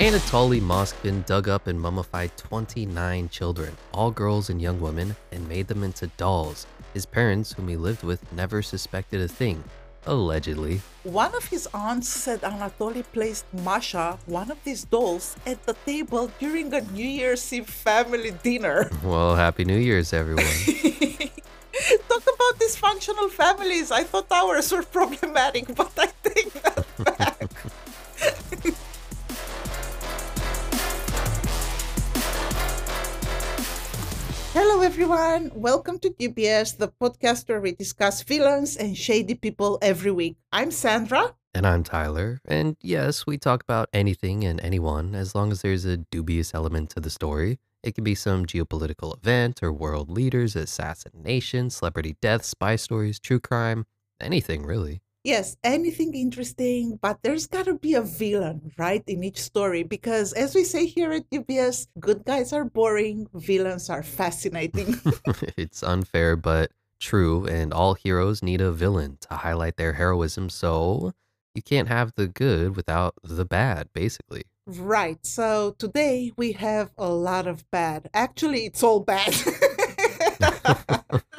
Anatoly Moskvin dug up and mummified 29 children, all girls and young women, and made them into dolls. His parents, whom he lived with, never suspected a thing. Allegedly. One of his aunts said Anatoly placed Masha, one of these dolls, at the table during a New Year's Eve family dinner. Well, Happy New Year's, everyone. Talk about dysfunctional families. I thought ours were problematic, but I take that Hello, everyone. Welcome to Dubious, the podcast where we discuss villains and shady people every week. I'm Sandra. and I'm Tyler. And yes, we talk about anything and anyone as long as there's a dubious element to the story. It can be some geopolitical event or world leaders, assassination, celebrity death, spy stories, true crime, anything really. Yes, anything interesting, but there's gotta be a villain, right, in each story. Because as we say here at Dubious, good guys are boring, villains are fascinating. it's unfair but true, and all heroes need a villain to highlight their heroism, so you can't have the good without the bad, basically. right, so today we have a lot of bad. Actually, it's all bad.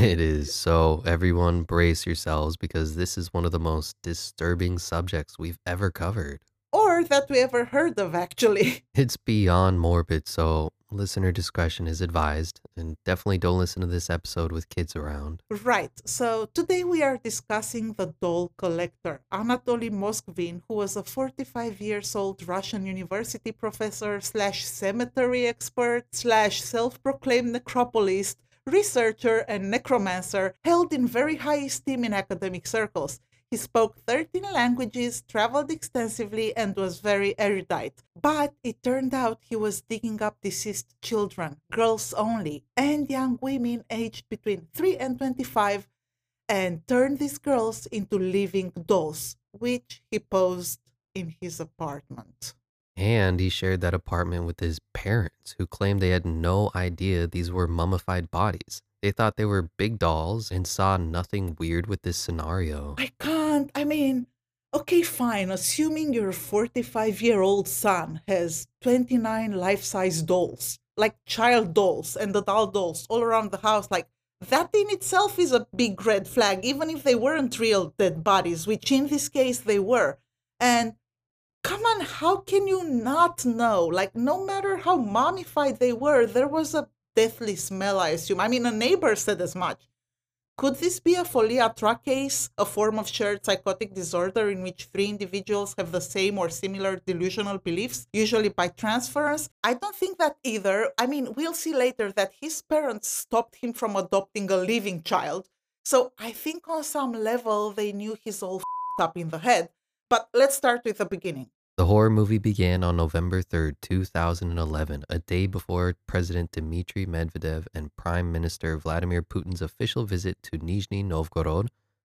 It is. So, everyone, brace yourselves because this is one of the most disturbing subjects we've ever covered. or that we ever heard of, actually. It's beyond morbid, so listener discretion is advised. And definitely don't listen to this episode with kids around. Right. So today we are discussing the doll collector, Anatoly Moskvin, who was a 45 years old Russian university professor slash cemetery expert slash self-proclaimed necropolist, researcher and necromancer held in very high esteem in academic circles. He spoke 13 languages, traveled extensively, and was very erudite. But it turned out he was digging up deceased children, girls only, and young women aged between 3 and 25, and turned these girls into living dolls, which he posed in his apartment. And he shared that apartment with his parents, who claimed they had no idea these were mummified bodies. They thought they were big dolls and saw nothing weird with this scenario. I can't, I mean, okay, fine, assuming your 45 year old son has 29 life size dolls, like child dolls and adult dolls all around the house, like that in itself is a big red flag, even if they weren't real dead bodies, which in this case they were. And come on, how can you not know? Like, no matter how mummified they were, there was a deathly smell, I assume. I mean, a neighbor said as much. Could this be a folia case, a form of shared psychotic disorder in which three individuals have the same or similar delusional beliefs, usually by transference? I don't think that either. I mean, we'll see later that his parents stopped him from adopting a living child. So I think on some level they knew he's all up in the head. But let's start with the beginning. The horror movie began on November 3rd, 2011, a day before President Dmitry Medvedev and Prime Minister Vladimir Putin's official visit to Nizhny Novgorod.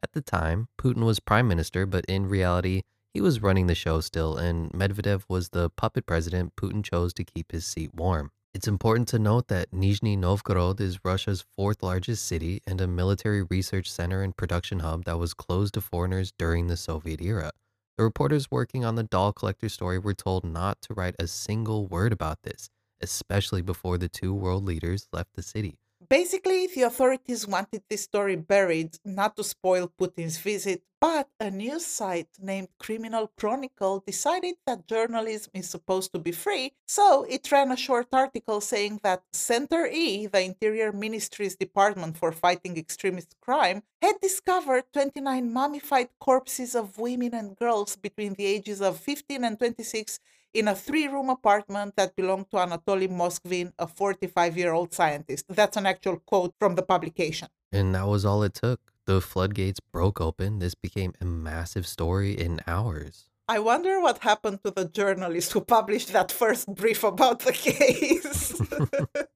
At the time, Putin was prime minister, but in reality, he was running the show still, and Medvedev was the puppet president Putin chose to keep his seat warm. It's important to note that Nizhny Novgorod is Russia's fourth largest city and a military research center and production hub that was closed to foreigners during the Soviet era. The reporters working on the doll collector story were told not to write a single word about this, especially before the two world leaders left the city. Basically, the authorities wanted this story buried, not to spoil Putin's visit, but a news site named Criminal Chronicle decided that journalism is supposed to be free, so it ran a short article saying that Center E, the Interior Ministry's Department for Fighting Extremist Crime, had discovered 29 mummified corpses of women and girls between the ages of 15 and 26 in a three room apartment that belonged to Anatoly Moskvin, a 45 year old scientist. That's an actual quote from the publication. And that was all it took. The floodgates broke open. This became a massive story in hours. I wonder what happened to the journalist who published that first brief about the case.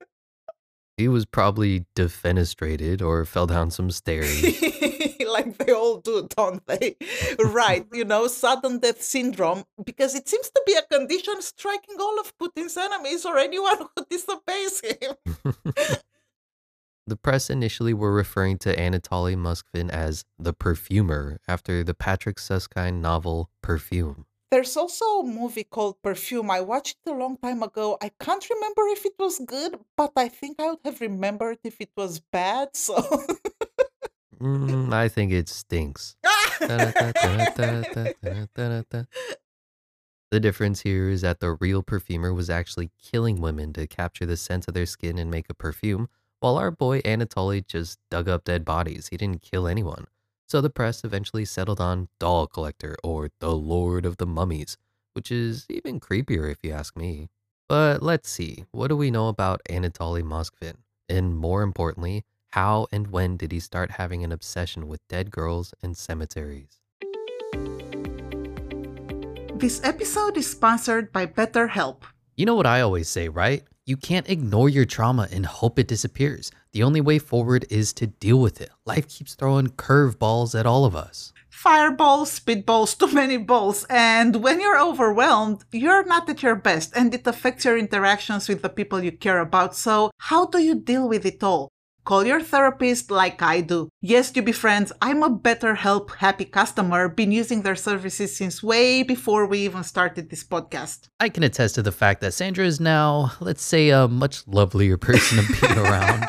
He was probably defenestrated or fell down some stairs. like they all do, don't they? right, you know, sudden death syndrome, because it seems to be a condition striking all of Putin's enemies or anyone who disobeys him. The press initially were referring to Anatoly Moskvin as the perfumer after the Patrick Suskind novel Perfume. There's also a movie called Perfume. I watched it a long time ago. I can't remember if it was good, but I think I would have remembered if it was bad. So mm, I think it stinks. the difference here is that the real perfumer was actually killing women to capture the scent of their skin and make a perfume, while our boy Anatoly just dug up dead bodies. He didn't kill anyone. So the press eventually settled on Doll Collector or the Lord of the Mummies, which is even creepier if you ask me. But let's see, what do we know about Anatoly Moskvin? And more importantly, how and when did he start having an obsession with dead girls and cemeteries? this episode is sponsored by BetterHelp. You know what I always say, right? You can't ignore your trauma and hope it disappears. The only way forward is to deal with it. Life keeps throwing curveballs at all of us. Fireballs, speedballs, too many balls, and when you're overwhelmed, you're not at your best and it affects your interactions with the people you care about. So, how do you deal with it all? Call your therapist like I do. Yes, to be friends, I'm a BetterHelp happy customer, been using their services since way before we even started this podcast. I can attest to the fact that Sandra is now, let's say, a much lovelier person to be around.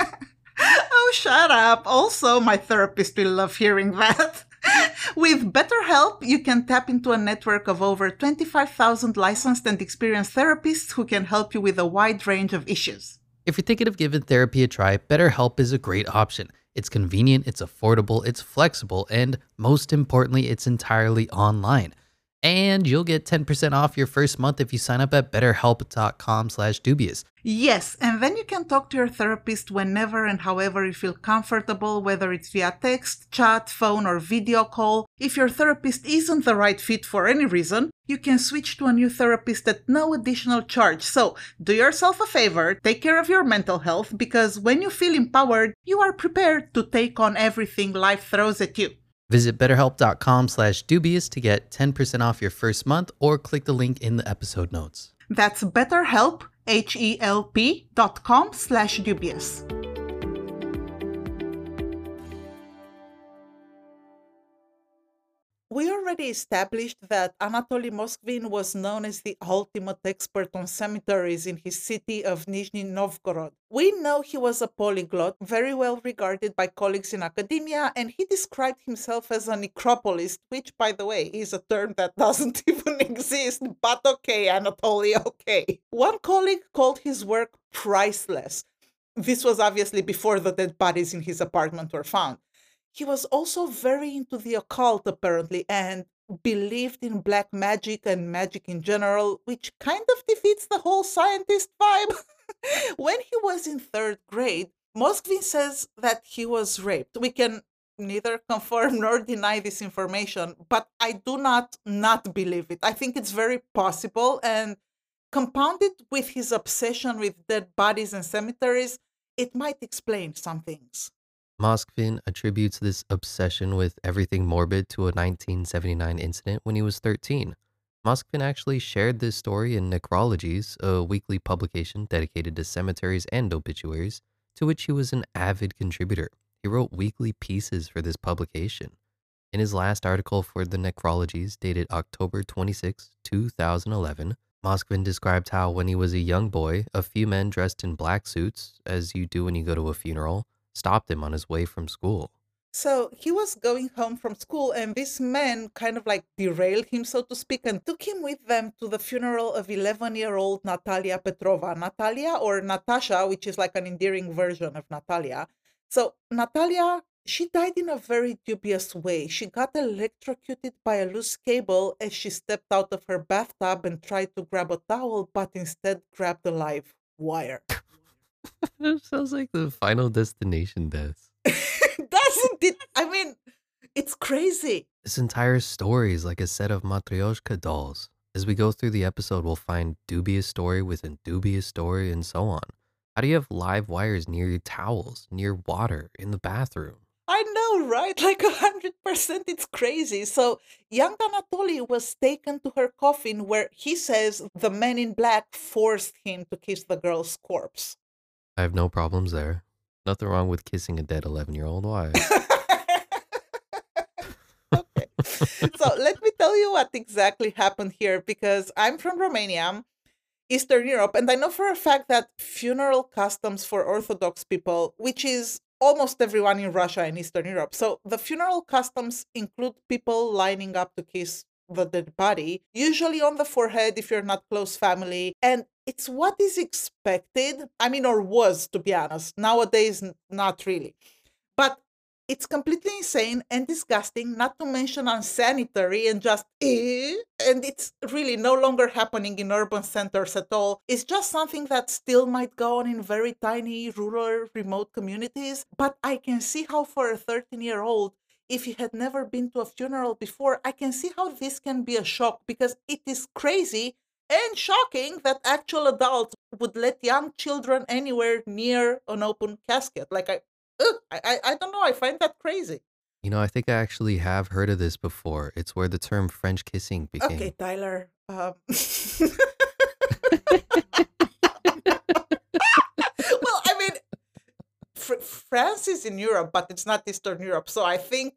Shut up. Also, my therapist will love hearing that. With BetterHelp, you can tap into a network of over 25,000 licensed and experienced therapists who can help you with a wide range of issues. If you're thinking of giving therapy a try, BetterHelp is a great option. It's convenient, it's affordable, it's flexible, and most importantly, it's entirely online. And you'll get 10% off your first month if you sign up at betterhelp.com slash dubious. Yes, and then you can talk to your therapist whenever and however you feel comfortable, whether it's via text, chat, phone, or video call. If your therapist isn't the right fit for any reason, you can switch to a new therapist at no additional charge. So, do yourself a favor, take care of your mental health, because when you feel empowered, you are prepared to take on everything life throws at you. Visit betterhelp.com slash dubious to get 10% off your first month or click the link in the episode notes. That's BetterHelp, H-E-L-P dot com slash dubious. We already established that Anatoly Moskvin was known as the ultimate expert on cemeteries in his city of Nizhny Novgorod. We know he was a polyglot, very well regarded by colleagues in academia, and he described himself as a necropolist, which, by the way, is a term that doesn't even exist, but okay, Anatoly, okay. One colleague called his work priceless. This was obviously before the dead bodies in his apartment were found. He was also very into the occult, apparently, and believed in black magic and magic in general, which kind of defeats the whole scientist vibe. when he was in third grade, Moskvin says that he was raped. We can neither confirm nor deny this information, but I do not not believe it. I think it's very possible and compounded with his obsession with dead bodies and cemeteries, it might explain some things. Moskvin attributes this obsession with everything morbid to a 1979 incident when he was 13. Moskvin actually shared this story in Necrologies, a weekly publication dedicated to cemeteries and obituaries, to which he was an avid contributor. He wrote weekly pieces for this publication. In his last article for the Necrologies, dated October 26, 2011, Moskvin described how when he was a young boy, a few men dressed in black suits, as you do when you go to a funeral, stopped him on his way from school. So he was going home from school, and this man kind of like derailed him, so to speak, and took him with them to the funeral of 11 year old Natalia Petrova. Natalia, or Natasha, which is like an endearing version of Natalia. So, Natalia, she died in a very dubious way. She got electrocuted by a loose cable as she stepped out of her bathtub and tried to grab a towel, but instead grabbed a live wire. Sounds like the final destination death. Doesn't it? I mean, it's crazy. This entire story is like a set of Matryoshka dolls. As we go through the episode, we'll find dubious story within dubious story and so on. How do you have live wires near your towels, near water, in the bathroom? I know, right? Like a hundred percent, it's crazy. So young Anatoly was taken to her coffin, where he says the men in black forced him to kiss the girl's corpse. I have no problems there. Nothing wrong with kissing a dead 11 year old. wife. okay. so let me tell you what exactly happened here because I'm from Romania, Eastern Europe, and I know for a fact that funeral customs for Orthodox people, which is almost everyone in Russia and Eastern Europe. So the funeral customs include people lining up to kiss the dead body, usually on the forehead if you're not close family. And it's what is expected. I mean, or was, to be honest. Nowadays, not really. But it's completely insane and disgusting, not to mention unsanitary and just eh, and it's really no longer happening in urban centers at all. It's just something that still might go on in very tiny rural remote communities. But I can see how for a 13 year old, if he had never been to a funeral before, I can see how this can be a shock because it is crazy and shocking that actual adults would let young children anywhere near an open casket. Like I ugh, I, I I don't know. I find that crazy. You know, I think I actually have heard of this before. It's where the term French kissing became. Okay, Tyler. Um, well, I mean, Fr- France is in Europe, but it's not Eastern Europe. So I think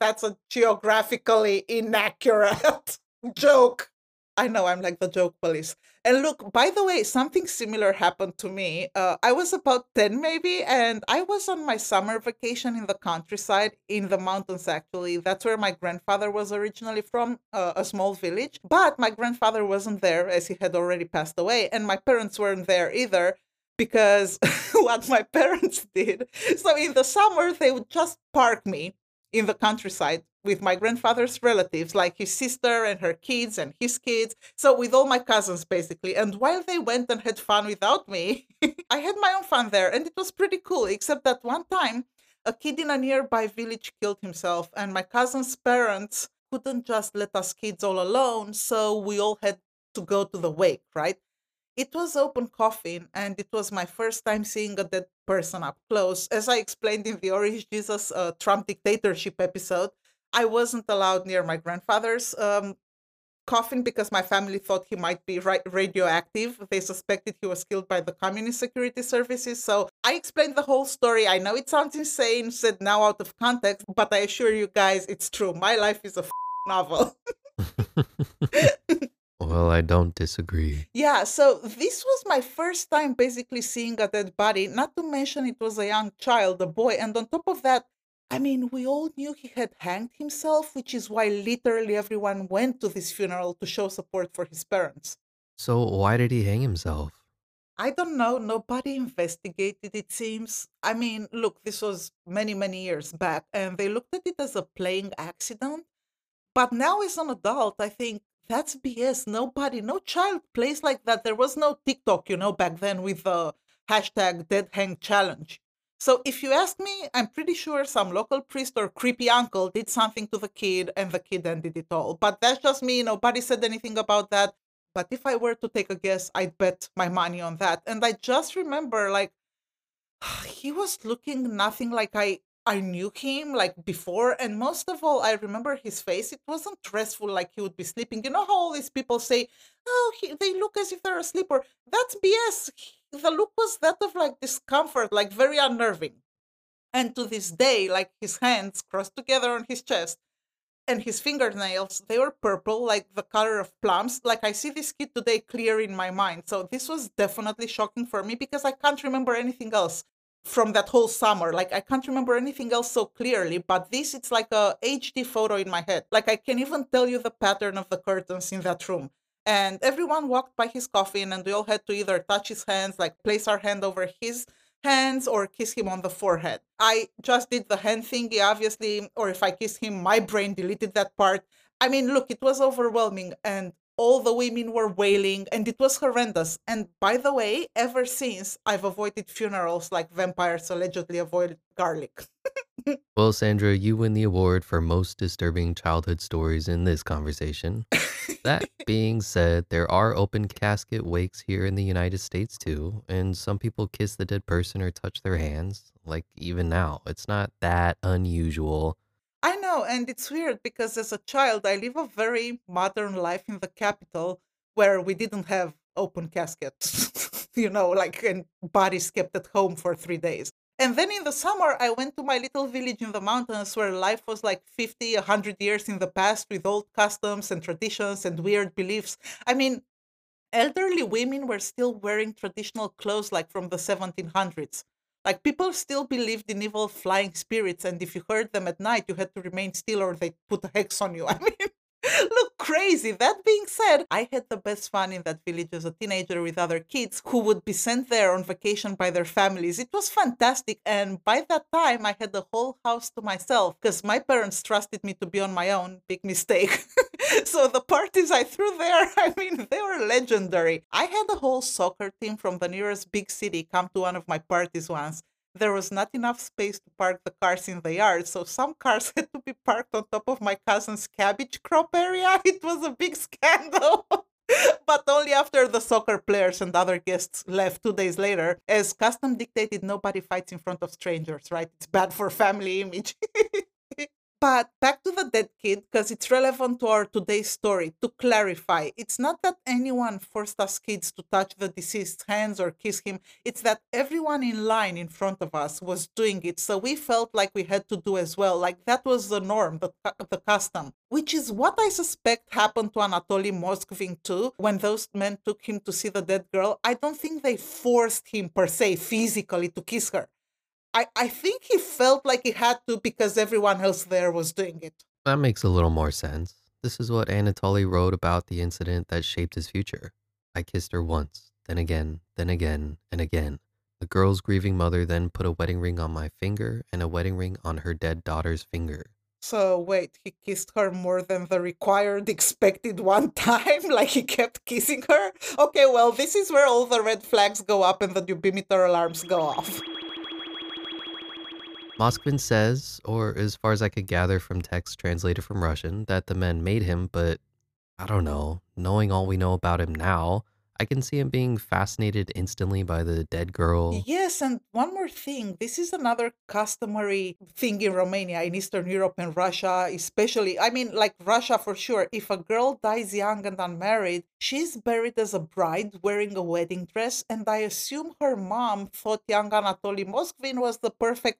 that's a geographically inaccurate joke. I know I'm like the joke police. And look, by the way, something similar happened to me. Uh, I was about 10 maybe, and I was on my summer vacation in the countryside, in the mountains actually. That's where my grandfather was originally from, uh, a small village. But my grandfather wasn't there as he had already passed away, and my parents weren't there either because what my parents did. So in the summer, they would just park me in the countryside with my grandfather's relatives, like his sister and her kids and his kids. So, with all my cousins, basically. And while they went and had fun without me, I had my own fun there. And it was pretty cool, except that one time, a kid in a nearby village killed himself, and my cousin's parents couldn't just let us kids all alone. So, we all had to go to the wake, right? It was open coffin, and it was my first time seeing a dead person up close. As I explained in the Orange Jesus uh, Trump dictatorship episode, I wasn't allowed near my grandfather's um, coffin because my family thought he might be ra- radioactive. They suspected he was killed by the communist security services. So I explained the whole story. I know it sounds insane, said now out of context, but I assure you guys it's true. My life is a f- novel. well, I don't disagree. Yeah, so this was my first time basically seeing a dead body, not to mention it was a young child, a boy, and on top of that, I mean, we all knew he had hanged himself, which is why literally everyone went to this funeral to show support for his parents. So, why did he hang himself? I don't know. Nobody investigated, it seems. I mean, look, this was many, many years back, and they looked at it as a playing accident. But now, as an adult, I think that's BS. Nobody, no child plays like that. There was no TikTok, you know, back then with the hashtag dead hang challenge. So if you ask me, I'm pretty sure some local priest or creepy uncle did something to the kid and the kid ended it all. But that's just me. Nobody said anything about that. But if I were to take a guess, I'd bet my money on that. And I just remember like he was looking nothing like I I knew him like before, and most of all, I remember his face. It wasn't restful like he would be sleeping. You know how all these people say, "Oh, he, they look as if they're asleep," or that's BS. The look was that of like discomfort, like very unnerving. And to this day, like his hands crossed together on his chest, and his fingernails, they were purple, like the color of plums. Like I see this kid today clear in my mind. So this was definitely shocking for me because I can't remember anything else from that whole summer. Like I can't remember anything else so clearly, but this it's like a HD photo in my head. Like I can even tell you the pattern of the curtains in that room. And everyone walked by his coffin and we all had to either touch his hands, like place our hand over his hands or kiss him on the forehead. I just did the hand thingy, obviously, or if I kissed him, my brain deleted that part. I mean, look, it was overwhelming and all the women were wailing and it was horrendous. And by the way, ever since I've avoided funerals like vampires allegedly avoid garlic. well, Sandra, you win the award for most disturbing childhood stories in this conversation. that being said, there are open casket wakes here in the United States too, and some people kiss the dead person or touch their hands, like even now. It's not that unusual. Know, and it's weird because as a child, I live a very modern life in the capital where we didn't have open caskets, you know, like and bodies kept at home for three days. And then in the summer, I went to my little village in the mountains where life was like 50, 100 years in the past with old customs and traditions and weird beliefs. I mean, elderly women were still wearing traditional clothes like from the 1700s. Like people still believed in evil flying spirits, and if you heard them at night, you had to remain still or they'd put a hex on you. I mean, look crazy. That being said, I had the best fun in that village as a teenager with other kids who would be sent there on vacation by their families. It was fantastic. And by that time, I had the whole house to myself because my parents trusted me to be on my own. Big mistake. so the parties I threw there, I mean, they were legendary. I had a whole soccer team from the nearest big city come to one of my parties once there was not enough space to park the cars in the yard, so some cars had to be parked on top of my cousin's cabbage crop area. It was a big scandal. but only after the soccer players and other guests left two days later, as custom dictated, nobody fights in front of strangers, right? It's bad for family image. But back to the dead kid, because it's relevant to our today's story. To clarify, it's not that anyone forced us kids to touch the deceased's hands or kiss him. It's that everyone in line in front of us was doing it. So we felt like we had to do as well. Like that was the norm, the, the custom, which is what I suspect happened to Anatoly Moskvin too. When those men took him to see the dead girl, I don't think they forced him per se physically to kiss her. I, I think he felt like he had to because everyone else there was doing it. That makes a little more sense. This is what Anatoly wrote about the incident that shaped his future. I kissed her once, then again, then again, and again. The girl's grieving mother then put a wedding ring on my finger and a wedding ring on her dead daughter's finger. So wait, he kissed her more than the required expected one time? like he kept kissing her? Okay, well, this is where all the red flags go up and the debimeter alarms go off. Moskvin says, or as far as I could gather from text translated from Russian, that the men made him, but I don't know. Knowing all we know about him now, I can see him being fascinated instantly by the dead girl. Yes, and one more thing. This is another customary thing in Romania, in Eastern Europe and Russia, especially. I mean, like Russia for sure. If a girl dies young and unmarried, she's buried as a bride wearing a wedding dress. And I assume her mom thought young Anatoly Moskvin was the perfect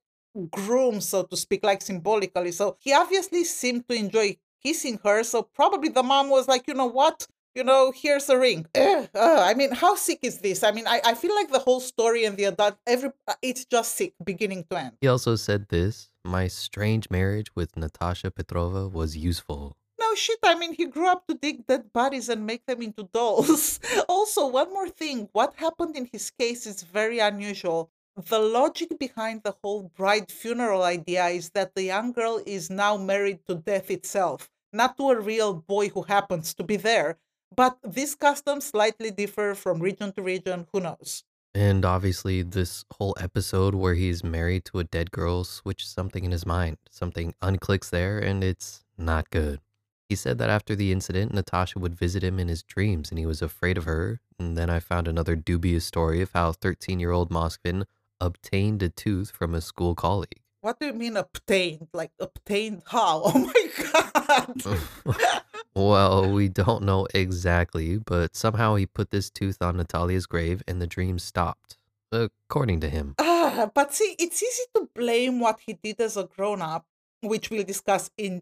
groom, so to speak, like symbolically. So he obviously seemed to enjoy kissing her. So probably the mom was like, you know what? You know, here's a ring. Uh, I mean, how sick is this? I mean, I, I feel like the whole story and the adult, every uh, it's just sick, beginning to end. He also said this My strange marriage with Natasha Petrova was useful. No shit, I mean, he grew up to dig dead bodies and make them into dolls. also, one more thing what happened in his case is very unusual the logic behind the whole bride funeral idea is that the young girl is now married to death itself, not to a real boy who happens to be there. But these customs slightly differ from region to region, who knows? And obviously, this whole episode where he's married to a dead girl switched something in his mind. Something unclicks there, and it's not good. He said that after the incident, Natasha would visit him in his dreams and he was afraid of her. And then I found another dubious story of how 13 year old Moskvin obtained a tooth from a school colleague. What do you mean obtained? Like obtained how? Oh my god. well, we don't know exactly, but somehow he put this tooth on Natalia's grave and the dream stopped, according to him. Ah, but see, it's easy to blame what he did as a grown up, which we'll discuss in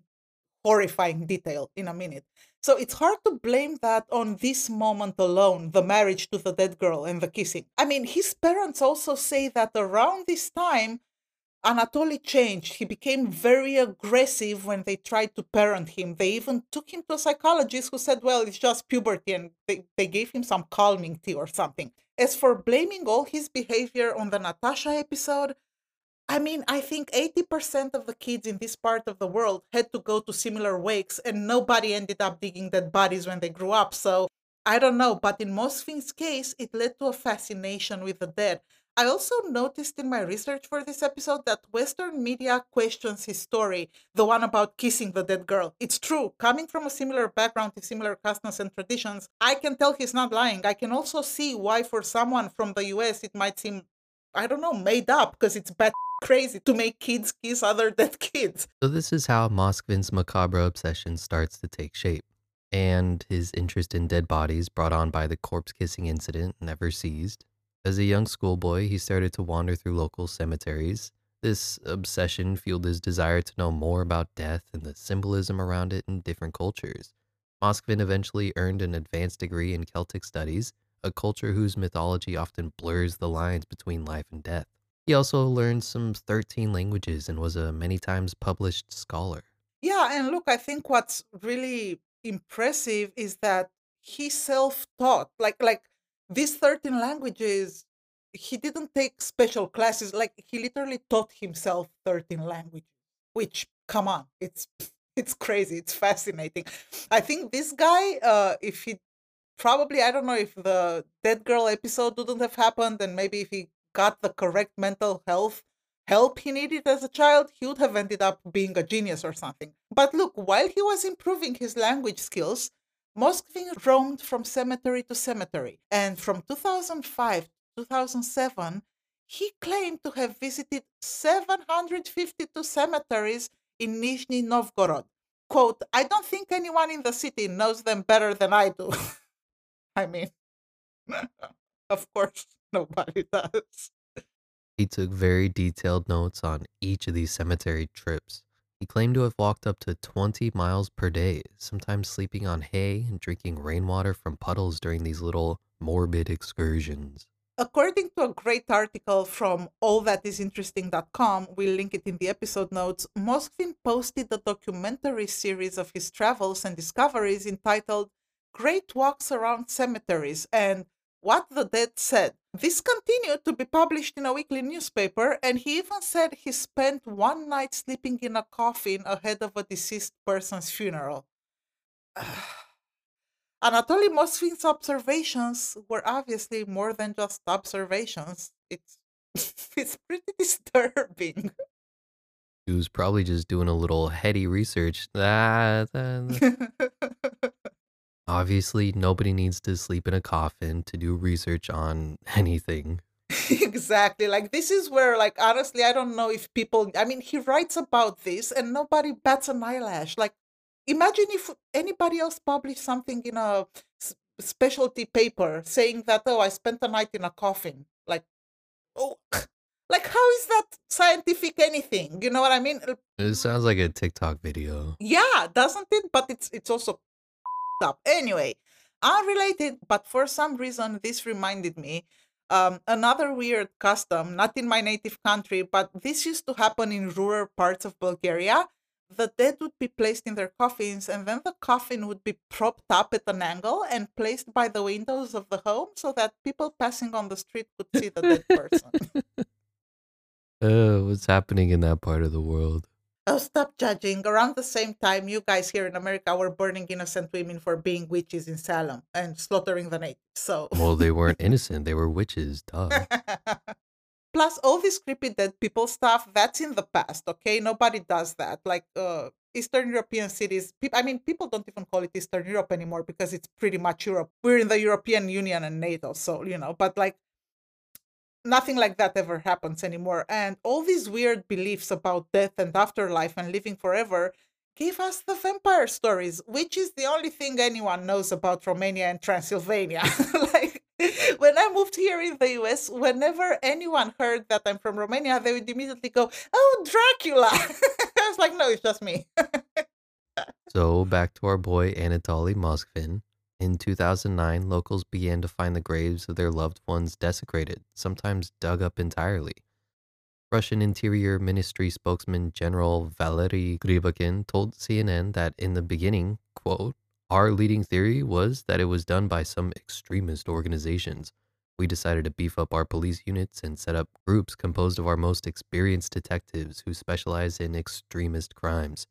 horrifying detail in a minute. So it's hard to blame that on this moment alone, the marriage to the dead girl and the kissing. I mean, his parents also say that around this time, Anatoly changed. He became very aggressive when they tried to parent him. They even took him to a psychologist who said, well, it's just puberty, and they, they gave him some calming tea or something. As for blaming all his behavior on the Natasha episode, I mean, I think 80% of the kids in this part of the world had to go to similar wakes, and nobody ended up digging dead bodies when they grew up. So I don't know, but in Moskvin's case, it led to a fascination with the dead. I also noticed in my research for this episode that Western media questions his story, the one about kissing the dead girl. It's true. Coming from a similar background with similar customs and traditions, I can tell he's not lying. I can also see why, for someone from the US, it might seem, I don't know, made up because it's bad crazy to make kids kiss other dead kids. So, this is how Moskvin's macabre obsession starts to take shape. And his interest in dead bodies, brought on by the corpse kissing incident, never ceased. As a young schoolboy, he started to wander through local cemeteries. This obsession fueled his desire to know more about death and the symbolism around it in different cultures. Moskvin eventually earned an advanced degree in Celtic studies, a culture whose mythology often blurs the lines between life and death. He also learned some 13 languages and was a many times published scholar. Yeah, and look, I think what's really impressive is that he self-taught. Like like these 13 languages, he didn't take special classes. Like he literally taught himself 13 languages, which come on, it's it's crazy. It's fascinating. I think this guy, uh, if he probably I don't know if the dead girl episode wouldn't have happened, and maybe if he got the correct mental health help he needed as a child, he would have ended up being a genius or something. But look, while he was improving his language skills, Moskvin roamed from cemetery to cemetery, and from 2005 to 2007, he claimed to have visited 752 cemeteries in Nizhny Novgorod. Quote, I don't think anyone in the city knows them better than I do. I mean, of course, nobody does. He took very detailed notes on each of these cemetery trips. He claimed to have walked up to 20 miles per day, sometimes sleeping on hay and drinking rainwater from puddles during these little morbid excursions. According to a great article from allthatisinteresting.com, we'll link it in the episode notes, Moskvin posted a documentary series of his travels and discoveries entitled Great Walks Around Cemeteries and What the Dead Said. This continued to be published in a weekly newspaper, and he even said he spent one night sleeping in a coffin ahead of a deceased person's funeral. Anatoly Moskvin's observations were obviously more than just observations. It's it's pretty disturbing. He was probably just doing a little heady research. Ah, Obviously, nobody needs to sleep in a coffin to do research on anything. exactly. Like this is where like honestly I don't know if people I mean he writes about this and nobody bats an eyelash. Like imagine if anybody else published something in a specialty paper saying that oh I spent the night in a coffin. Like oh like how is that scientific anything? You know what I mean? It sounds like a TikTok video. Yeah, doesn't it? But it's it's also up. Anyway, unrelated, but for some reason this reminded me um, another weird custom, not in my native country, but this used to happen in rural parts of Bulgaria. The dead would be placed in their coffins, and then the coffin would be propped up at an angle and placed by the windows of the home so that people passing on the street could see the dead person. Oh, what's happening in that part of the world? Oh, stop judging. Around the same time, you guys here in America were burning innocent women for being witches in Salem and slaughtering the natives. So, Well, they weren't innocent. They were witches. Duh. plus all this creepy dead people stuff, that's in the past, okay? Nobody does that. Like, uh, Eastern European cities, peop- I mean, people don't even call it Eastern Europe anymore because it's pretty much Europe. We're in the European Union and NATO, so, you know, but like, nothing like that ever happens anymore. And all these weird beliefs about death and afterlife and living forever gave us the vampire stories, which is the only thing anyone knows about Romania and Transylvania. like when I moved here in the US, whenever anyone heard that I'm from Romania, they would immediately go, Oh, Dracula. I was like, No, it's just me. so back to our boy Anatoly Moskvin. In 2009, locals began to find the graves of their loved ones desecrated, sometimes dug up entirely. Russian Interior Ministry spokesman General Valery Gribakin told CNN that in the beginning, quote, our leading theory was that it was done by some extremist organizations. We decided to beef up our police units and set up groups composed of our most experienced detectives who specialize in extremist crimes.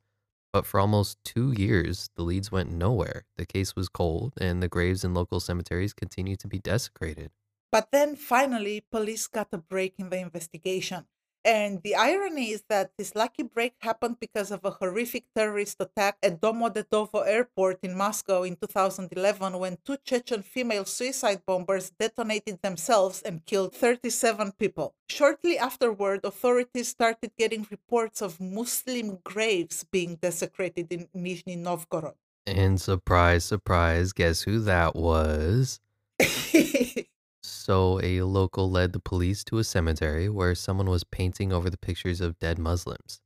But for almost two years, the leads went nowhere. The case was cold, and the graves in local cemeteries continued to be desecrated. But then finally, police got a break in the investigation. And the irony is that this lucky break happened because of a horrific terrorist attack at Domodedovo airport in Moscow in 2011 when two Chechen female suicide bombers detonated themselves and killed 37 people. Shortly afterward, authorities started getting reports of Muslim graves being desecrated in Nizhny Novgorod. And surprise, surprise, guess who that was? So, a local led the police to a cemetery where someone was painting over the pictures of dead Muslims.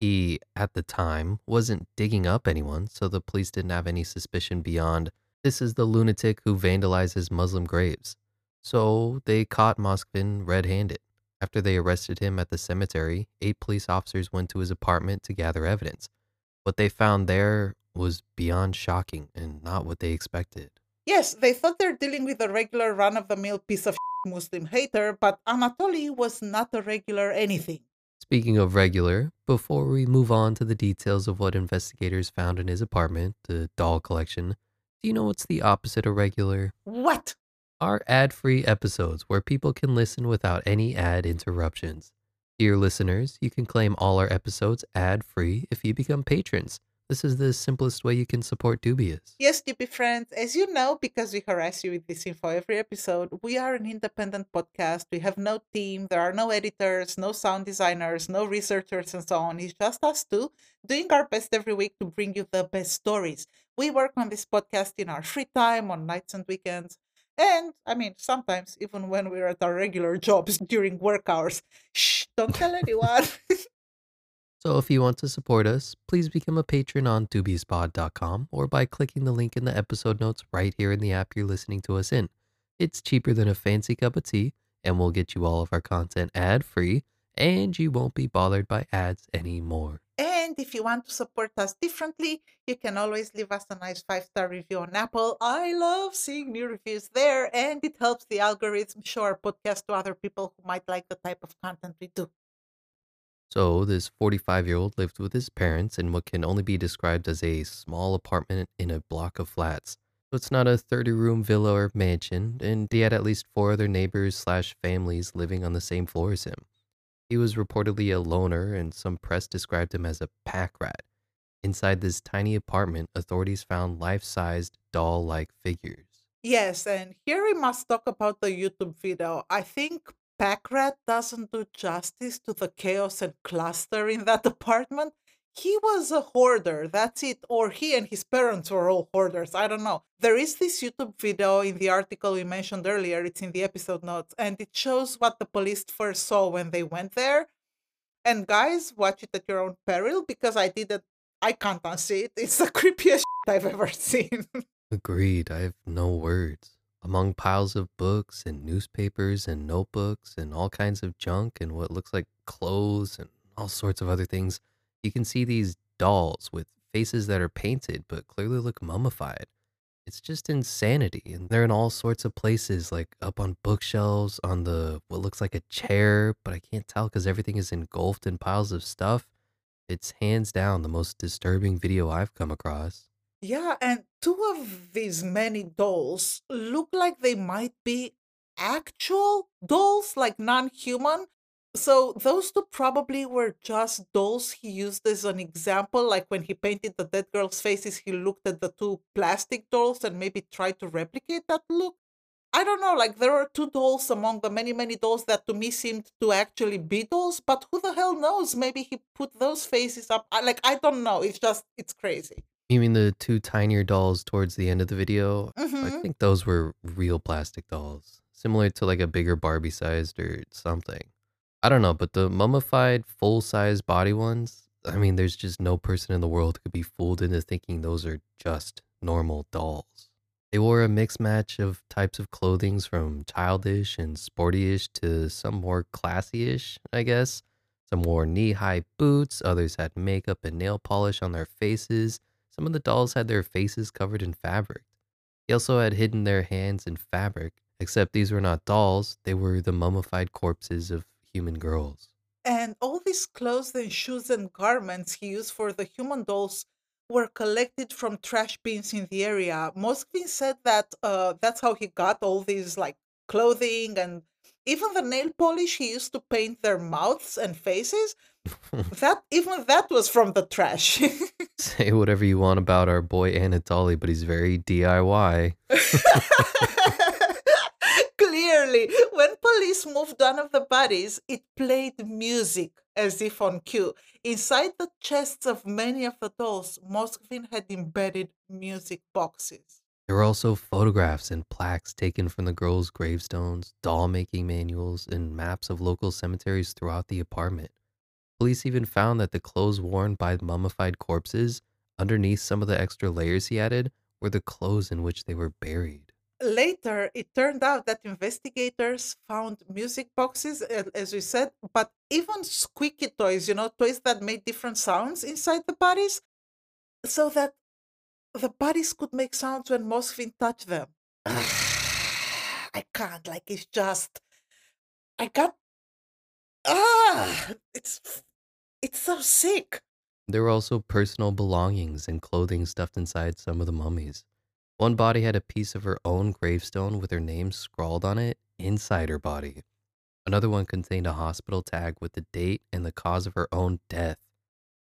He, at the time, wasn't digging up anyone, so the police didn't have any suspicion beyond this is the lunatic who vandalizes Muslim graves. So, they caught Moskvin red handed. After they arrested him at the cemetery, eight police officers went to his apartment to gather evidence. What they found there was beyond shocking and not what they expected. Yes, they thought they're dealing with a regular run of the mill piece of Muslim hater, but Anatoly was not a regular anything. Speaking of regular, before we move on to the details of what investigators found in his apartment, the doll collection, do you know what's the opposite of regular? What? Our ad free episodes where people can listen without any ad interruptions. Dear listeners, you can claim all our episodes ad free if you become patrons. This is the simplest way you can support Dubious. Yes, DP friends, as you know, because we harass you with this info every episode, we are an independent podcast. We have no team, there are no editors, no sound designers, no researchers, and so on. It's just us two doing our best every week to bring you the best stories. We work on this podcast in our free time, on nights and weekends. And I mean, sometimes even when we're at our regular jobs during work hours. Shh, don't tell anyone. So if you want to support us, please become a patron on dubiouspod.com or by clicking the link in the episode notes right here in the app you're listening to us in. It's cheaper than a fancy cup of tea, and we'll get you all of our content ad free, and you won't be bothered by ads anymore. And if you want to support us differently, you can always leave us a nice five star review on Apple. I love seeing new reviews there, and it helps the algorithm show our podcast to other people who might like the type of content we do. So, this 45 year old lived with his parents in what can only be described as a small apartment in a block of flats. So, it's not a 30 room villa or mansion, and he had at least four other neighbors slash families living on the same floor as him. He was reportedly a loner, and some press described him as a pack rat. Inside this tiny apartment, authorities found life sized doll like figures. Yes, and here we must talk about the YouTube video. I think Packrat doesn't do justice to the chaos and cluster in that apartment. He was a hoarder, that's it. Or he and his parents were all hoarders. I don't know. There is this YouTube video in the article we mentioned earlier, it's in the episode notes, and it shows what the police first saw when they went there. And guys, watch it at your own peril because I didn't, I can't unsee it. It's the creepiest I've ever seen. Agreed, I have no words. Among piles of books and newspapers and notebooks and all kinds of junk and what looks like clothes and all sorts of other things, you can see these dolls with faces that are painted but clearly look mummified. It's just insanity. And they're in all sorts of places, like up on bookshelves, on the what looks like a chair, but I can't tell because everything is engulfed in piles of stuff. It's hands down the most disturbing video I've come across. Yeah, and two of these many dolls look like they might be actual dolls, like non human. So those two probably were just dolls he used as an example. Like when he painted the dead girl's faces, he looked at the two plastic dolls and maybe tried to replicate that look. I don't know, like there are two dolls among the many, many dolls that to me seemed to actually be dolls, but who the hell knows? Maybe he put those faces up. Like, I don't know. It's just, it's crazy. You mean the two tinier dolls towards the end of the video? I hmm think those were real plastic dolls, similar to like a bigger Barbie sized or something. I don't know, but the mummified full size body ones, I mean, there's just no person in the world could be fooled into thinking those are just normal dolls. They wore a mixed match of types of clothings from childish and sportyish to some more classy-ish, I guess. Some wore knee-high boots, others had makeup and nail polish on their faces. Some of the dolls had their faces covered in fabric. He also had hidden their hands in fabric, except these were not dolls, they were the mummified corpses of human girls. And all these clothes and shoes and garments he used for the human dolls were collected from trash bins in the area. Moskvin said that uh, that's how he got all these like clothing and even the nail polish he used to paint their mouths and faces. That even that was from the trash. Say whatever you want about our boy Anatoly, but he's very DIY. Clearly, when police moved one of the bodies, it played music as if on cue. Inside the chests of many of the dolls, Moskvin had embedded music boxes. There were also photographs and plaques taken from the girls' gravestones, doll making manuals, and maps of local cemeteries throughout the apartment. Police even found that the clothes worn by mummified corpses, underneath some of the extra layers he added, were the clothes in which they were buried. Later, it turned out that investigators found music boxes, as we said, but even squeaky toys, you know, toys that made different sounds inside the bodies, so that the bodies could make sounds when Moskvin touched them. I can't, like, it's just. I can't. Ah! It's. It's so sick. There were also personal belongings and clothing stuffed inside some of the mummies. One body had a piece of her own gravestone with her name scrawled on it inside her body. Another one contained a hospital tag with the date and the cause of her own death.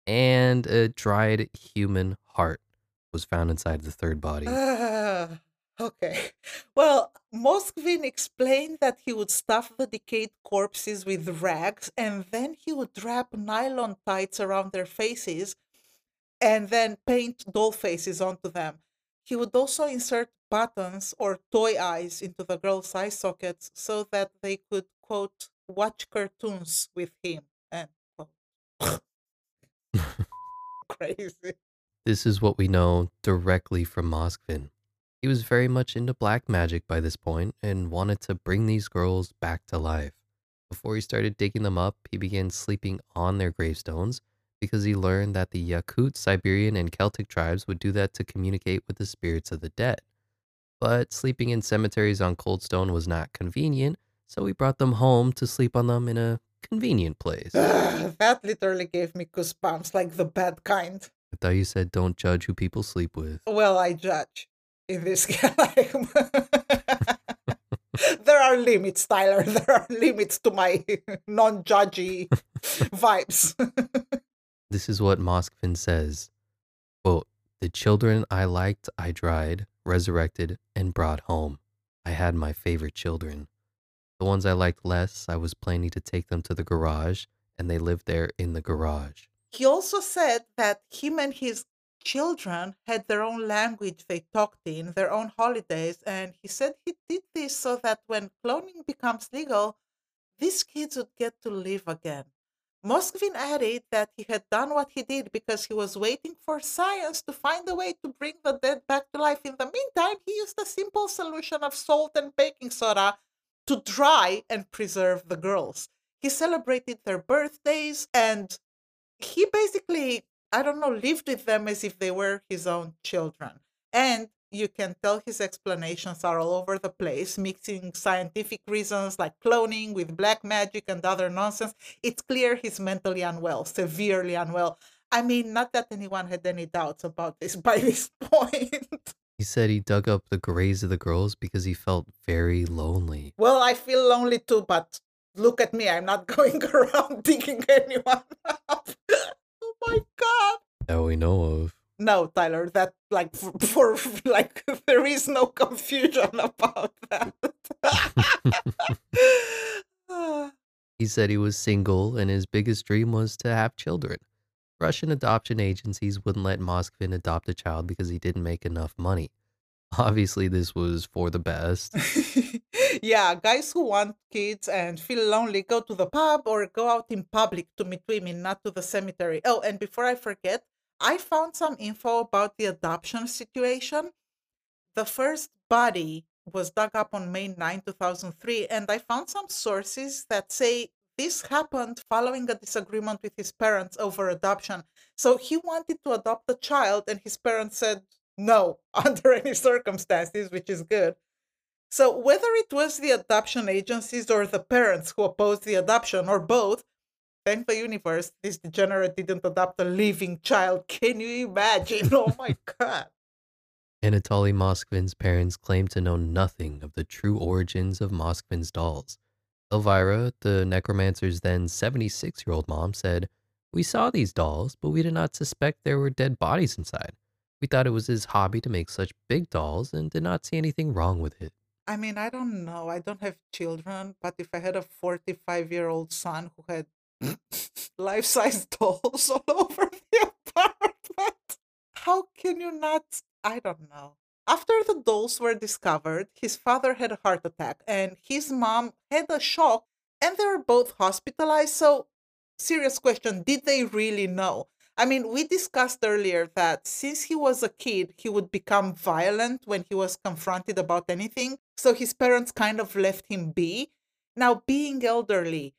And a dried human heart was found inside the third body. Ah, okay. Well, Moskvin explained that he would stuff the decayed corpses with rags and then he would wrap nylon tights around their faces and then paint doll faces onto them. He would also insert buttons or toy eyes into the girls' eye sockets so that they could, quote, watch cartoons with him, And, quote. Crazy. This is what we know directly from Moskvin. He was very much into black magic by this point and wanted to bring these girls back to life. Before he started digging them up, he began sleeping on their gravestones because he learned that the Yakut, Siberian, and Celtic tribes would do that to communicate with the spirits of the dead. But sleeping in cemeteries on cold stone was not convenient, so he brought them home to sleep on them in a convenient place. I that literally gave me goosebumps, like the bad kind. I thought you said don't judge who people sleep with. Well, I judge in this game. there are limits, Tyler. There are limits to my non-judgy vibes. This is what Moskvin says. Quote, the children I liked, I dried, resurrected, and brought home. I had my favorite children. The ones I liked less, I was planning to take them to the garage, and they lived there in the garage. he also said that him and his children had their own language they talked in, their own holidays, and he said he did this so that when cloning becomes legal, these kids would get to live again. Moskvin added that he had done what he did because he was waiting for science to find a way to bring the dead back to life. In the meantime, he used a simple solution of salt and baking soda to dry and preserve the girls. He celebrated their birthdays and he basically, I don't know, lived with them as if they were his own children. And you can tell his explanations are all over the place, mixing scientific reasons like cloning with black magic and other nonsense. It's clear he's mentally unwell, severely unwell. I mean, not that anyone had any doubts about this by this point. He said he dug up the graves of the girls because he felt very lonely. well, I feel lonely too, but look at me. I'm not going around digging anyone up. My God. That we know of. No, Tyler, that like for, for like there is no confusion about that. He said he was single and his biggest dream was to have children. Russian adoption agencies wouldn't let Moskvin adopt a child because he didn't make enough money. Obviously, this was for the best. yeah, guys who want kids and feel lonely go to the pub or go out in public to meet women, not to the cemetery. Oh, and before I forget, I found some info about the adoption situation. The first body was dug up on May 9, 2003, and I found some sources that say this happened following a disagreement with his parents over adoption. So he wanted to adopt a child, and his parents said no under any circumstances, which is good. So, whether it was the adoption agencies or the parents who opposed the adoption, or both, thank the universe, this degenerate didn't adopt a living child. Can you imagine? Oh my god. Anatoly Moskvin's parents claimed to know nothing of the true origins of Moskvin's dolls. Elvira, the necromancer's then 76 year old mom, said, We saw these dolls, but we did not suspect there were dead bodies inside. We thought it was his hobby to make such big dolls and did not see anything wrong with it. I mean, I don't know. I don't have children, but if I had a 45 year old son who had life size dolls all over the apartment, how can you not? I don't know. After the dolls were discovered, his father had a heart attack and his mom had a shock, and they were both hospitalized. So, serious question did they really know? I mean, we discussed earlier that since he was a kid, he would become violent when he was confronted about anything. So his parents kind of left him be. Now, being elderly,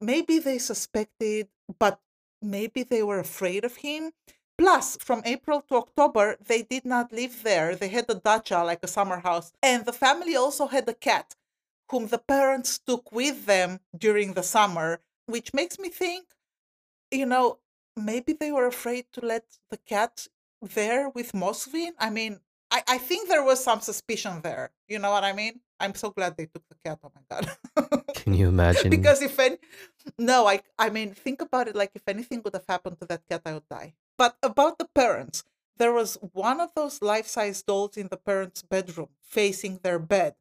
maybe they suspected, but maybe they were afraid of him. Plus, from April to October, they did not live there. They had a dacha, like a summer house. And the family also had a cat, whom the parents took with them during the summer, which makes me think, you know, maybe they were afraid to let the cat there with Moskvin. I mean, I, I think there was some suspicion there. You know what I mean? I'm so glad they took the cat. Oh my god. Can you imagine? because if any, no, I I mean, think about it. Like if anything would have happened to that cat, I would die. But about the parents, there was one of those life-size dolls in the parents' bedroom facing their bed.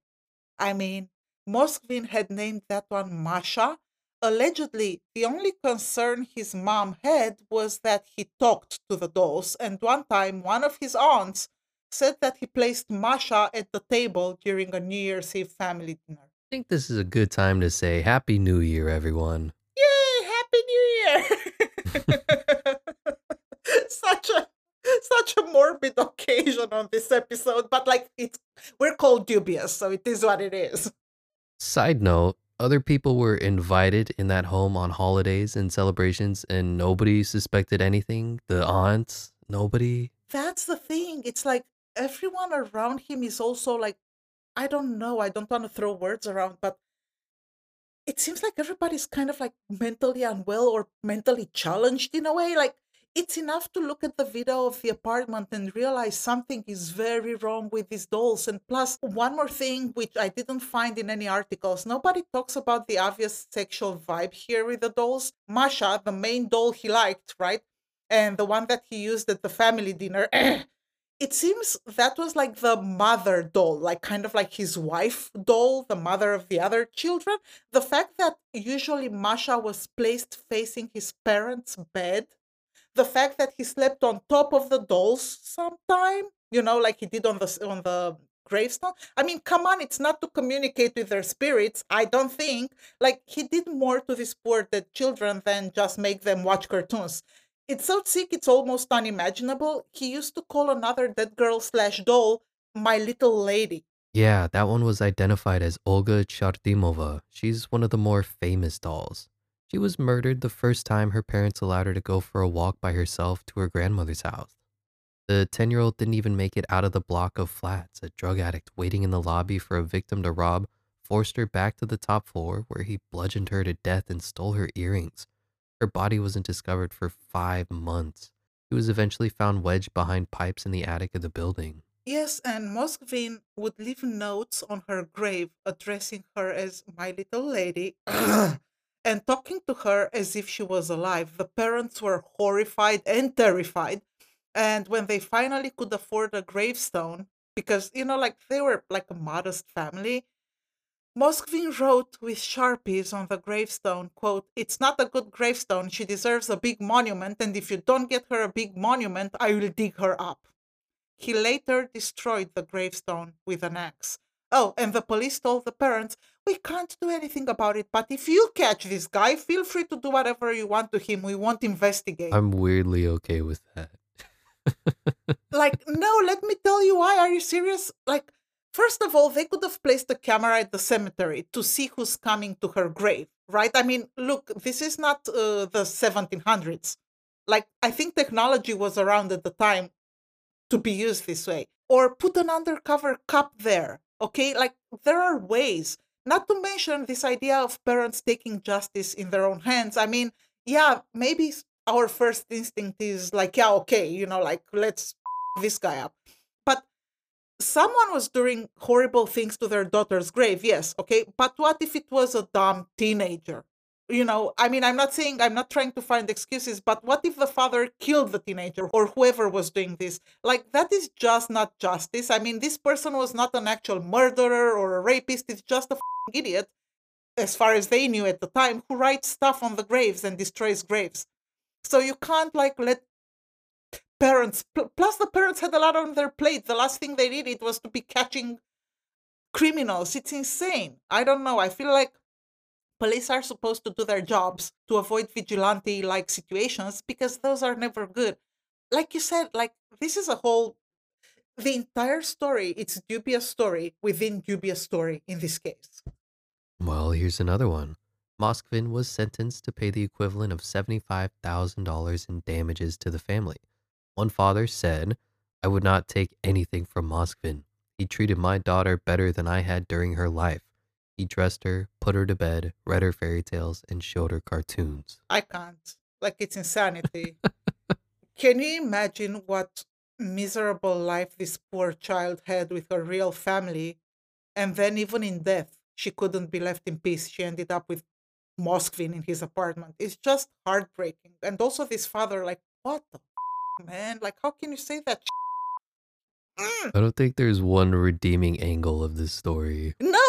I mean, Moskvin had named that one Masha, allegedly the only concern his mom had was that he talked to the dolls and one time one of his aunts said that he placed masha at the table during a new year's eve family dinner. I think this is a good time to say Happy New Year, everyone. yay happy new year! Such a such a morbid occasion on this episode but like it's we're called dubious so it is what it is. Side note other people were invited in that home on holidays and celebrations, and nobody suspected anything. The aunts, nobody. that's the thing. It's like everyone around him is also like, I don't know, I don't want to throw words around, but it seems like everybody's kind of like mentally unwell or mentally challenged in a way. Like, it's enough to look at the video of the apartment and realize something is very wrong with these dolls. And plus, one more thing which I didn't find in any articles nobody talks about the obvious sexual vibe here with the dolls. Masha, the main doll he liked, right? And the one that he used at the family dinner. it seems that was like the mother doll, like kind of like his wife doll, the mother of the other children. The fact that usually Masha was placed facing his parents' bed the fact that he slept on top of the dolls sometime, you know, like he did on the on the gravestone. I mean, come on, it's not to communicate with their spirits. I don't think like he did more to this poor dead children than just make them watch cartoons. It's so sick, it's almost unimaginable. He used to call another dead girl slash doll my little lady. Yeah, that one was identified as Olga Chardimova. She's one of the more famous dolls. She was murdered the first time her parents allowed her to go for a walk by herself to her grandmother's house. The 10 year old didn't even make it out of the block of flats. A drug addict waiting in the lobby for a victim to rob forced her back to the top floor where he bludgeoned her to death and stole her earrings. Her body wasn't discovered for five months. She was eventually found wedged behind pipes in the attic of the building. Yes, and Moskvin would leave notes on her grave addressing her as my little lady and talking to her as if she was alive. The parents were horrified and terrified. And when they finally could afford a gravestone, because, you know, like they were like a modest family, Moskvin wrote with sharpies on the gravestone, quote, It's not a good gravestone. She deserves a big monument, and if you don't get her a big monument, I will dig her up. He later destroyed the gravestone with an axe. Oh, and the police told the parents, We can't do anything about it, but if you catch this guy, feel free to do whatever you want to him. We won't investigate. I'm weirdly okay with that. like, no, let me tell you why. Are you serious? Like, first of all, they could have placed a camera at the cemetery to see who's coming to her grave, right? I mean, look, this is not uh, the 1700s. Like, I think technology was around at the time to be used this way. Or put an undercover cop there, okay? Like, there are ways. Not to mention this idea of parents taking justice in their own hands. I mean, yeah, maybe our first instinct is like, yeah, okay, you know, like, let's this guy up. But someone was doing horrible things to their daughter's grave, yes, okay? But what if it was a dumb teenager? You know, I mean, I'm not saying I'm not trying to find excuses, but what if the father killed the teenager or whoever was doing this? Like, that is just not justice. I mean, this person was not an actual murderer or a rapist, it's just a idiot, as far as they knew at the time, who writes stuff on the graves and destroys graves. So you can't, like, let parents pl- plus the parents had a lot on their plate the last thing they needed was to be catching criminals it's insane i don't know i feel like police are supposed to do their jobs to avoid vigilante like situations because those are never good like you said like this is a whole the entire story it's dubious story within dubious story in this case Well, here's another one. Moskvin was sentenced to pay the equivalent of $75,000 in damages to the family. One father said, I would not take anything from Moskvin. He treated my daughter better than I had during her life. He dressed her, put her to bed, read her fairy tales, and showed her cartoons. I can't. Like it's insanity. Can you imagine what miserable life this poor child had with her real family? And then, even in death, she couldn't be left in peace. She ended up with Moskvin in his apartment. It's just heartbreaking. And also, this father, like, what the f- man? Like, how can you say that? Mm. I don't think there's one redeeming angle of this story. No,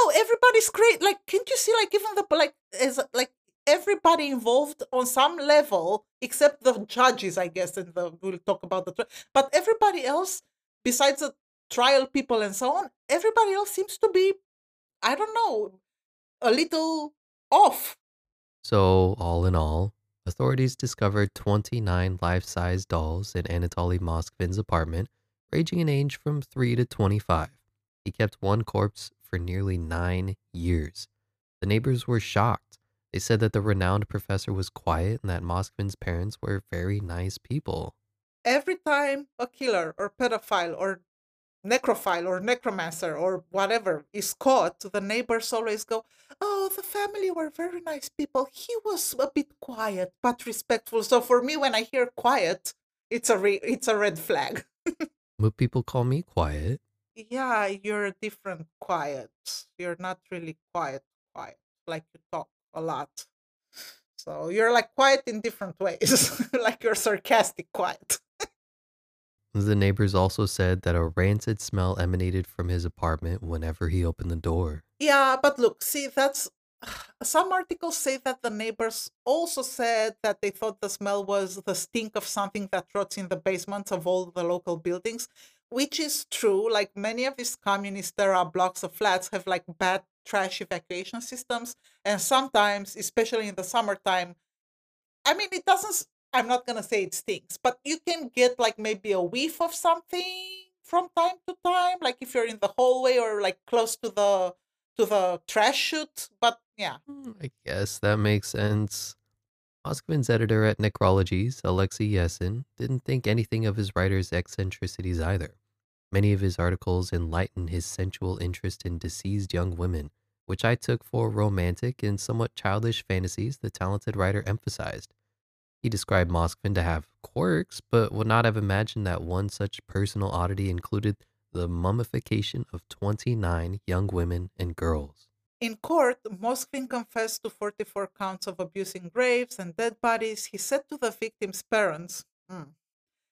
everybody's great. Like, can't you see? Like, even the like, as like everybody involved on some level, except the judges, I guess, and the we'll talk about the. But everybody else, besides the trial people and so on, everybody else seems to be, I don't know, a little off. So, all in all, authorities discovered 29 life size dolls in Anatoly Moskvin's apartment, ranging in age from 3 to 25. He kept one corpse for nearly nine years. The neighbors were shocked. They said that the renowned professor was quiet and that Moskvin's parents were very nice people. Every time a killer or pedophile or necrophile or necromancer or whatever is caught, the neighbors always go, Oh, the family were very nice people. He was a bit quiet but respectful. So for me, when I hear quiet, it's a re- it's a red flag. But people call me quiet. Yeah, you're a different quiet. You're not really quiet, quiet. Like you talk a lot. So you're like quiet in different ways. like you're sarcastic quiet. The neighbors also said that a rancid smell emanated from his apartment whenever he opened the door. Yeah, but look, see, that's some articles say that the neighbors also said that they thought the smell was the stink of something that rots in the basements of all the local buildings, which is true. Like many of these communist era blocks of flats have like bad trash evacuation systems, and sometimes, especially in the summertime, I mean, it doesn't. I'm not gonna say it stinks, but you can get like maybe a whiff of something from time to time, like if you're in the hallway or like close to the to the trash chute. But yeah, Hmm, I guess that makes sense. Moskvin's editor at Necrologies, Alexei Yesin, didn't think anything of his writer's eccentricities either. Many of his articles enlighten his sensual interest in deceased young women, which I took for romantic and somewhat childish fantasies the talented writer emphasized. He described Moskvin to have quirks, but would not have imagined that one such personal oddity included the mummification of 29 young women and girls. In court, Moskvin confessed to 44 counts of abusing graves and dead bodies. He said to the victims' parents, "Hmm,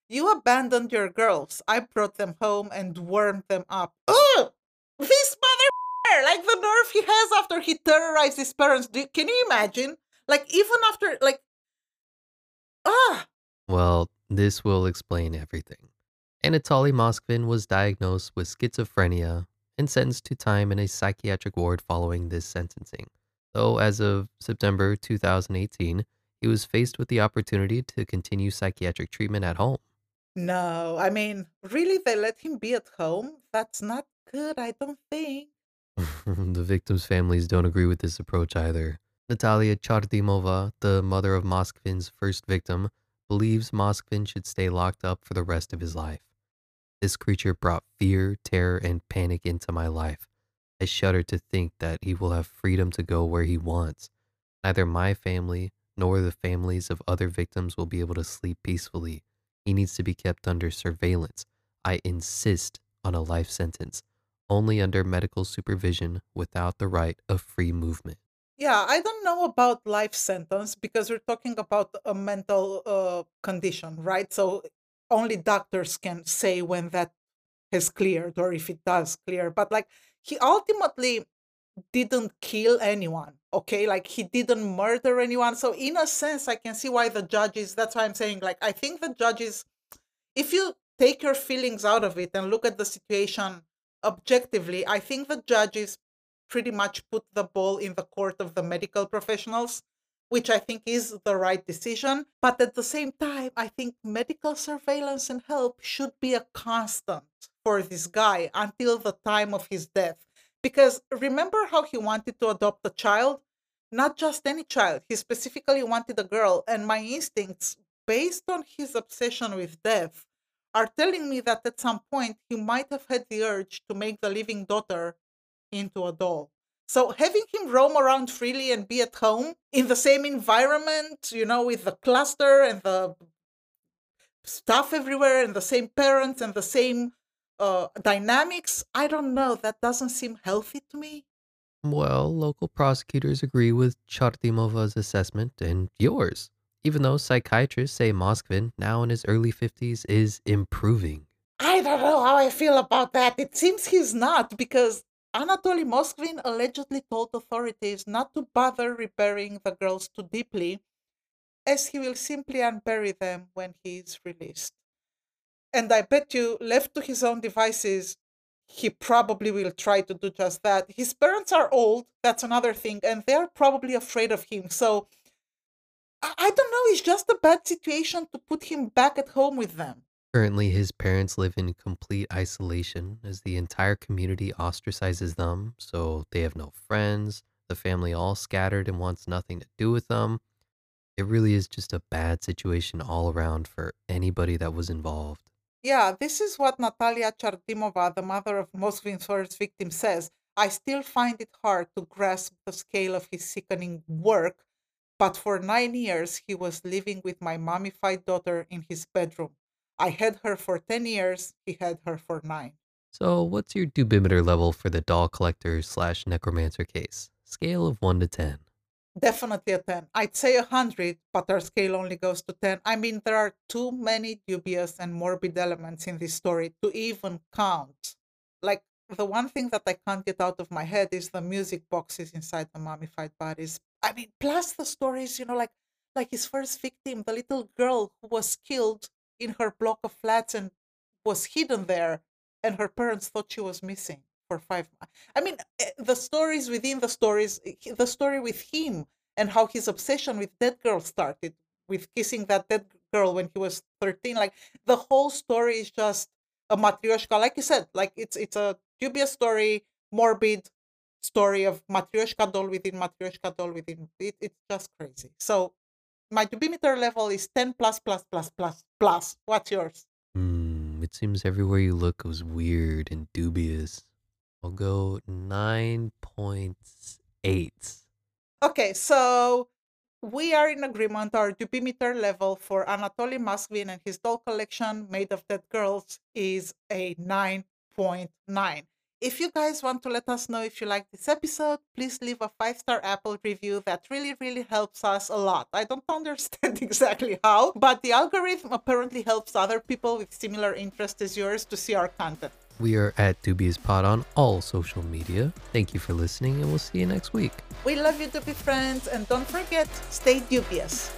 "You abandoned your girls. I brought them home and warmed them up." Ugh! This mother, like the nerve he has after he terrorized his parents. Do, can you imagine? Like even after, like, ah, Well, this will explain everything. Anatoly Moskvin was diagnosed with schizophrenia and sentenced to time in a psychiatric ward following this sentencing. Though, as of September 2018, he was faced with the opportunity to continue psychiatric treatment at home. no. I mean, really, they let him be at home? That's not good. I don't think. the victims' families don't agree with this approach either. Natalia Chardimova, the mother of Moskvin's first victim, believes Moskvin should stay locked up for the rest of his life. This creature brought fear, terror, and panic into my life. I shudder to think that he will have freedom to go where he wants. Neither my family nor the families of other victims will be able to sleep peacefully. He needs to be kept under surveillance. I insist on a life sentence, only under medical supervision without the right of free movement. Yeah, I don't know about life sentence because we're talking about a mental uh, condition, right? So only doctors can say when that has cleared or if it does clear. But like he ultimately didn't kill anyone, okay? Like he didn't murder anyone. So in a sense, I can see why the judges. That's why I'm saying like I think the judges. if you take your feelings out of it and look at the situation objectively, I think the judges pretty much put the ball in the court of the medical professionals, which I think is the right decision. But at the same time, I think medical surveillance and help should be a constant for this guy until the time of his death. Because remember how he wanted to adopt a child? Not just any child, he specifically wanted a girl. And my instincts, based on his obsession with death, are telling me that at some point he might have had the urge to make the living daughter into a doll. So having him roam around freely and be at home in the same environment, you know, with the cluster and the stuff everywhere and the same parents and the same uh, dynamics, I don't know. That doesn't seem healthy to me. Well, local prosecutors agree with Chardimova's assessment and yours, even though psychiatrists say Moskvin, now in his early 50s, is improving. I don't know how I feel about that. It seems he's not because Anatoly Moskvin allegedly told authorities not to bother reburying the girls too deeply, as he will simply unbury them when he is released. And I bet you, left to his own devices, he probably will try to do just that. His parents are old, that's another thing, and they're probably afraid of him. So I don't know, it's just a bad situation to put him back at home with them. Currently, his parents live in complete isolation as the entire community ostracizes them, so they have no friends. The family all scattered and wants nothing to do with them. It really is just a bad situation all around for anybody that was involved. Yeah, this is what Natalia Chardimova, the mother of Moskvin's first victim, says. I still find it hard to grasp the scale of his sickening work, but for nine years he was living with my mummified daughter in his bedroom. I had her for 10 years, he had her for nine. So, what's your dubimeter level for the doll collector slash necromancer case? Scale of 1 to 10. Definitely a 10. I'd say a 100, but our scale only goes to 10. I mean, there are too many dubious and morbid elements in this story to even count. Like, the one thing that I can't get out of my head is the music boxes inside the mummified bodies. I mean, plus the stories, you know, like like his first victim, the little girl who was killed in her block of flats and was hidden there, and her parents thought she was missing for five months. I mean, eh, the stories within the stories, eh, the story with him and how his obsession with that girl started with kissing that dead girl when he was 13 like the whole story is just a matryoshka like you said like it's it's a dubious story morbid story of matryoshka doll within matryoshka doll within it, it's just crazy so my dubimeter level is 10 plus plus plus plus plus what's yours Hmm, it seems everywhere you look was weird and dubious. I'll go 9.8. Okay, so we are in agreement. Our dubimeter level for Anatoly Moskvin and his doll collection made of dead girls is a 9.9. If you guys want to let us know if you like this episode, please leave a five star Apple review. That really, really helps us a lot. I don't understand exactly how, but the algorithm apparently helps other people with similar interests as yours to see our content. We are at Dubious Pod on all social media. Thank you for listening, and we'll see you next week. We love you, Dubi friends, and don't forget, stay dubious.